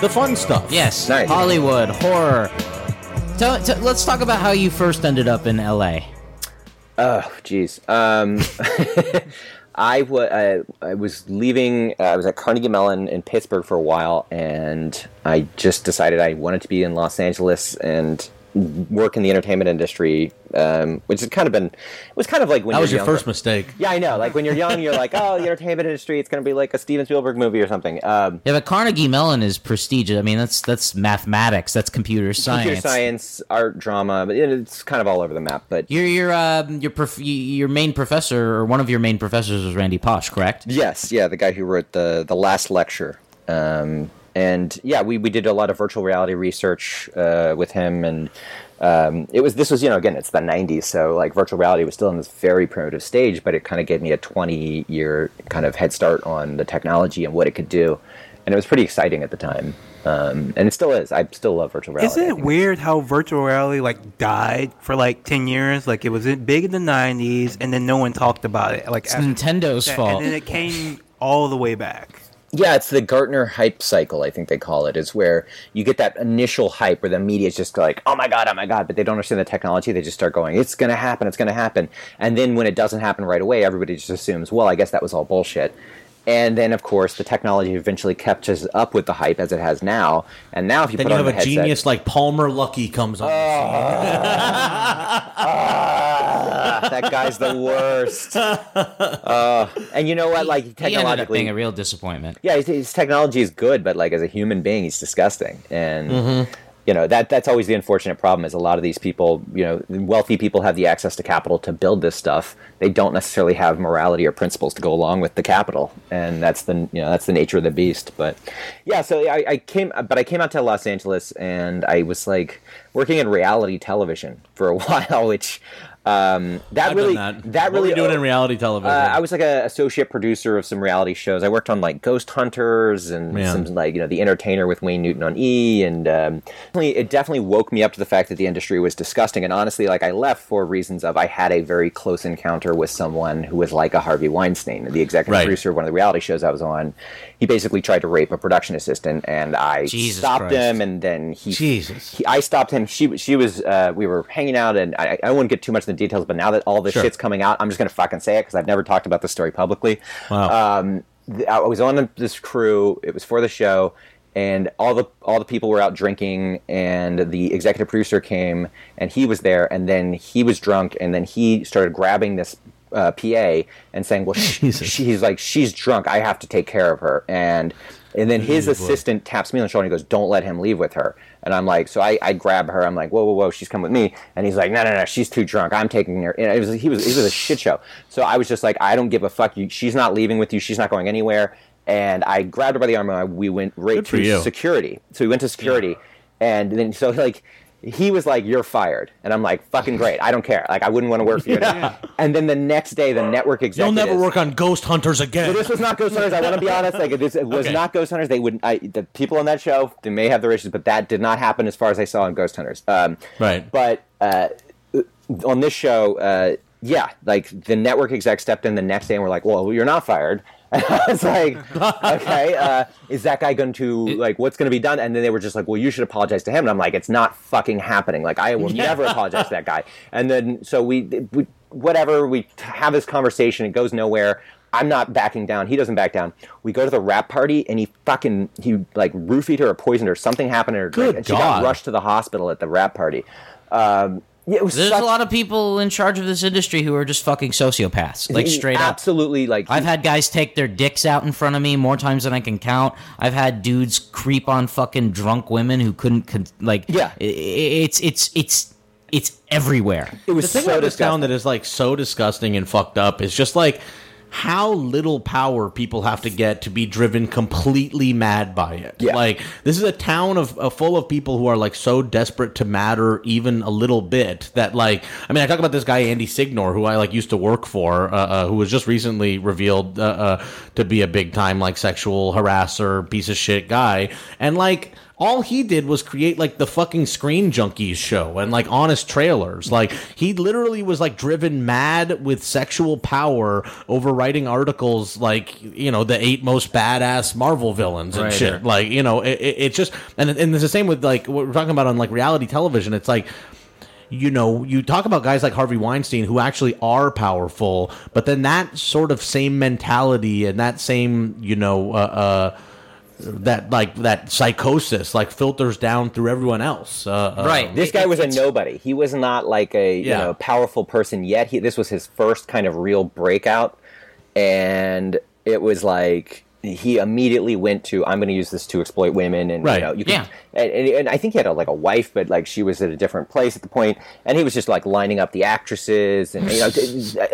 the fun stuff. Yes, Nice. Hollywood horror. Tell, t- let's talk about how you first ended up in L.A. Oh, jeez. Um, I wa- I I was leaving. Uh, I was at Carnegie Mellon in Pittsburgh for a while, and I just decided I wanted to be in Los Angeles and work in the entertainment industry, um, which has kind of been. It was kind of like when That you're was your younger. first mistake. Yeah, I know. Like when you're young, you're like, oh, the entertainment industry. It's going to be like a Steven Spielberg movie or something. Um, Yeah, but Carnegie Mellon is prestigious. I mean, that's that's mathematics. That's computer science. computer science, art, drama, but it's kind of all over the map. But Your your um, your prof- your main professor or one of your main professors was Randy Pausch, correct? Yes, yeah, the guy who wrote the the last lecture. Um, and yeah, we, we did a lot of virtual reality research uh, with him, and um, it was this was you know again it's the '90s, so like virtual reality was still in this very primitive stage, but it kind of gave me a 20 year kind of head start on the technology and what it could do, and it was pretty exciting at the time, um, and it still is. I still love virtual reality. Isn't it weird how virtual reality like died for like ten years? Like it was big in the '90s, and then no one talked about it. Like It's after Nintendo's that, fault. and then it came all the way back. Yeah, it's the Gartner hype cycle, I think they call it, is where you get that initial hype where the media is just like, oh my God, oh my God, but they don't understand the technology. They just start going, it's going to happen, it's going to happen. And then when it doesn't happen right away, everybody just assumes, well, I guess that was all bullshit. And then, of course, the technology eventually catches up with the hype as it has now. And now, if you Then put you on have a headset, genius like Palmer Luckey comes on. the ah. scene. Ah. Ah, that guy's the worst. Uh, and you know what? Like he ended up being a real disappointment. yeah, his, his technology is good, but like as a human being, he's disgusting. And Mm-hmm. you know that that's always the unfortunate problem is a lot of these people, you know, wealthy people have the access to capital to build this stuff. They don't necessarily have morality or principles to go along with the capital, and that's the you know that's the nature of the beast. But yeah, so I, I came, but I came out to Los Angeles, and I was like working in reality television for a while, which. Um, that I've really, that. that what really were you doing in reality television? uh, I was like an associate producer of some reality shows. I worked on like Ghost Hunters and Man. some like you know The Entertainer with Wayne Newton on E, and um, it definitely woke me up to the fact that the industry was disgusting. And honestly, like I left for reasons of I had a very close encounter with someone who was like a Harvey Weinstein, the executive Right. producer of one of the reality shows I was on. He basically tried to rape a production assistant, and I Jesus stopped Christ. him. And then he Jesus. he, I stopped him. She she was uh, we were hanging out, and I, I won't get too much in the details. But now that all this Sure. shit's coming out, I'm just gonna fucking say it because I've never talked about this story publicly. Wow. Um, I was on this crew. It was for the show, and all the all the people were out drinking, and the executive producer came, and he was there, and then he was drunk, and then he started grabbing this. Uh, PA and saying, "Well, sh- Jesus. she's like she's drunk. I have to take care of her." And and then his boy. assistant taps me on the shoulder and he goes, "Don't let him leave with her." And I'm like, so I, I grab her. I'm like, "Whoa, whoa, whoa!" She's come with me. And he's like, "No, no, no, she's too drunk. I'm taking her." And it was he was it was a shit show. So I was just like, "I don't give a fuck. You, she's not leaving with you. She's not going anywhere." And I grabbed her by the arm and I, we went right Good to security. So we went to security, and then so like. He was like, "You're fired," and I'm like, "Fucking great! I don't care. Like, I wouldn't want to work for you." And then the next day, the network You'll never work on Ghost Hunters again. this was not Ghost Hunters. I want to be honest. Like this, it was Okay. not Ghost Hunters. They would I, the people on that show. They may have their issues, but that did not happen as far as I saw in Ghost Hunters. Um, Right. But uh, on this show, uh, yeah, like the network exec stepped in the next day and were like, "Well, you're not fired." And I was like, "Okay, uh, is that guy going to like what's going to be done?" And then they were just like, "Well, you should apologize to him." And I'm like, "It's not fucking happening. Like, I will never apologize to that guy." And then so we, we whatever we have this conversation. It goes nowhere. I'm not backing down. He doesn't back down. We go to the wrap party and he fucking he like roofied her or poisoned her. Something happened to her drink, Good and she God. got rushed to the hospital at the wrap party. Um, yeah, it was There's such, a lot of people in charge of this industry who are just fucking sociopaths, like straight up. absolutely like I've had guys take their dicks out in front of me more times than I can count. I've had dudes creep on fucking drunk women who couldn't con- like. Yeah. i- i- it's it's it's it's everywhere. it was the thing so about this town that is like so disgusting and fucked up is just like how little power people have to get to be driven completely mad by it. Yeah. Like this is a town of uh, full of people who are like so desperate to matter even a little bit that like I mean I talk about this guy Andy Signore who I like used to work for uh, uh, who was just recently revealed uh, uh, to be a big time like sexual harasser piece of shit guy and like all he did was create like the fucking Screen Junkies show and like honest trailers. Like he literally was like driven mad with sexual power over writing articles like you know the eight most badass Marvel villains and Right. shit. Like you know, it, it, it's just and and it's the same with like what we're talking about on like reality television. It's like you know, you talk about guys like Harvey Weinstein who actually are powerful, but then that sort of same mentality and that same, you know, uh, uh, that like that psychosis like filters down through everyone else. Uh, uh, Right. This guy was a nobody. He was not like a Yeah. you know powerful person yet. He, this was his first kind of real breakout, and it was like he immediately went to I'm going to use this to exploit women, and Right. you know you can, Yeah. and, and, and I think he had a, like a wife, but like she was at a different place at the point, and he was just like lining up the actresses, and you know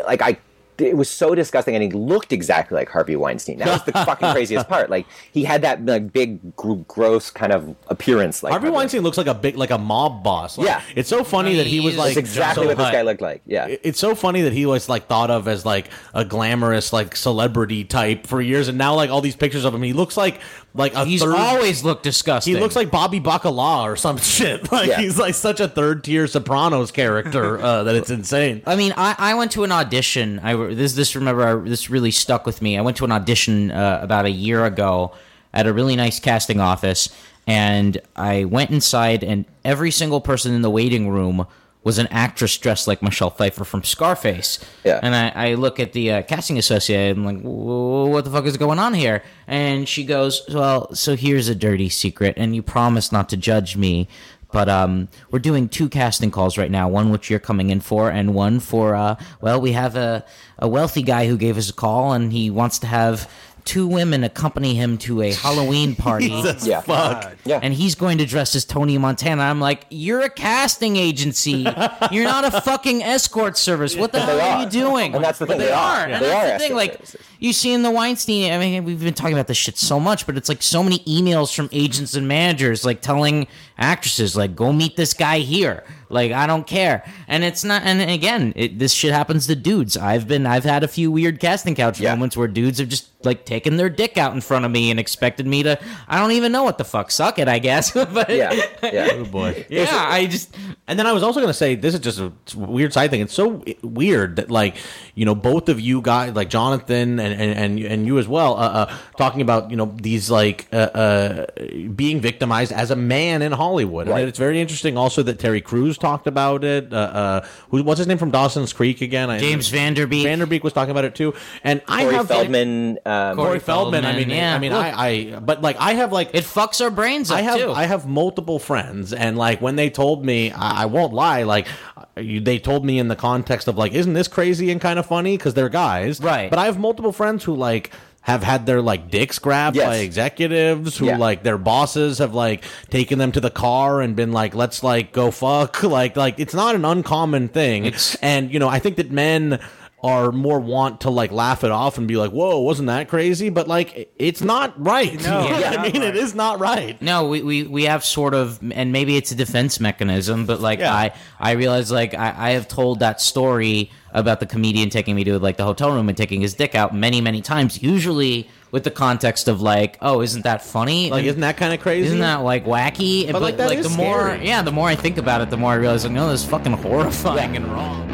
like I. It was so disgusting, and he looked exactly like Harvey Weinstein. That was the fucking craziest part. Like he had that like big, gr- gross kind of appearance. Like Harvey Weinstein looks like a big like a mob boss. Like, Yeah. it's so funny that he was like That's exactly so what this guy looked like. Yeah. it's so funny that he was like thought of as like a glamorous like celebrity type for years, and now like all these pictures of him, he looks like like a He's third. always looked disgusting. he looks like Bobby Bacala or some shit. Like Yeah. he's like such a third tier Sopranos character uh, that it's insane. I mean, I, I went to an audition. I this this remember I, this really stuck with me. I went to an audition uh, about a year ago at a really nice casting office, and I went inside, and every single person in the waiting room was an actress dressed like Michelle Pfeiffer from Scarface. Yeah. And I, I look at the uh, casting associate. and I'm like, what the fuck is going on here? And she goes, well, so here's a dirty secret, and you promise not to judge me. But um, we're doing two casting calls right now. One which you're coming in for, and one for uh, well, we have a a wealthy guy who gave us a call, and he wants to have two women accompany him to a Halloween party. Yeah. Fuck. Yeah. And he's going to dress as Tony Montana. I'm like, you're a casting agency. You're not a fucking escort service. What the hell are. are. you doing? And that's the thing, They, they are. are. And They that's are the thing. Like, services. you see in the Weinstein. I mean, we've been talking about this shit so much, but it's like so many emails from agents and managers, like telling actresses, like, go meet this guy here. Like, I don't care. And it's not. And again, it, this shit happens to dudes. I've been. I've had a few weird casting couch Yeah. moments where dudes have just like taken their dick out in front of me and expected me to. I don't even know what the fuck. Suck it, I guess. but Yeah. Yeah. Oh boy. yeah, I just. And then I was also going to say this is just a weird side thing. It's so weird that like you know both of you guys like Jonathan and and and, and you as well uh, uh, talking about you know these like uh, uh, being victimized as a man in Hollywood. Right. And it's very interesting also that Terry Crews talked about it. Uh, uh, who what's his name from Dawson's Creek again? I- James Van Der Beek. Vanderbeek was talking about it too. And I Corey have Feldman. Um, Corey Feldman. I mean, yeah. I mean, Look. I, I, but like, I have like, It fucks our brains up I have too. I have multiple friends, and like when they told me, I, I won't lie, like they told me in the context of like, isn't this crazy and kind of funny because they're guys, Right. But I have multiple friends who like have had their like dicks grabbed Yes. by executives who Yeah. like their bosses have like taken them to the car and been like let's like go fuck like like it's not an uncommon thing It's- and you know i think that men are more want to like laugh it off and be like whoa wasn't that crazy but like it's not right No, You know it's i mean it right. is not right No, we, we, we have sort of, and maybe it's a defense mechanism, but like Yeah. I I realize like I, I have told that story about the comedian taking me to like the hotel room and taking his dick out many many times. Usually with the context of like, oh, isn't that funny? like And isn't that kind of crazy isn't that like wacky? But, like, that like is the more yeah, the more I think about it, the more I realize like no, this is fucking horrifying and wrong.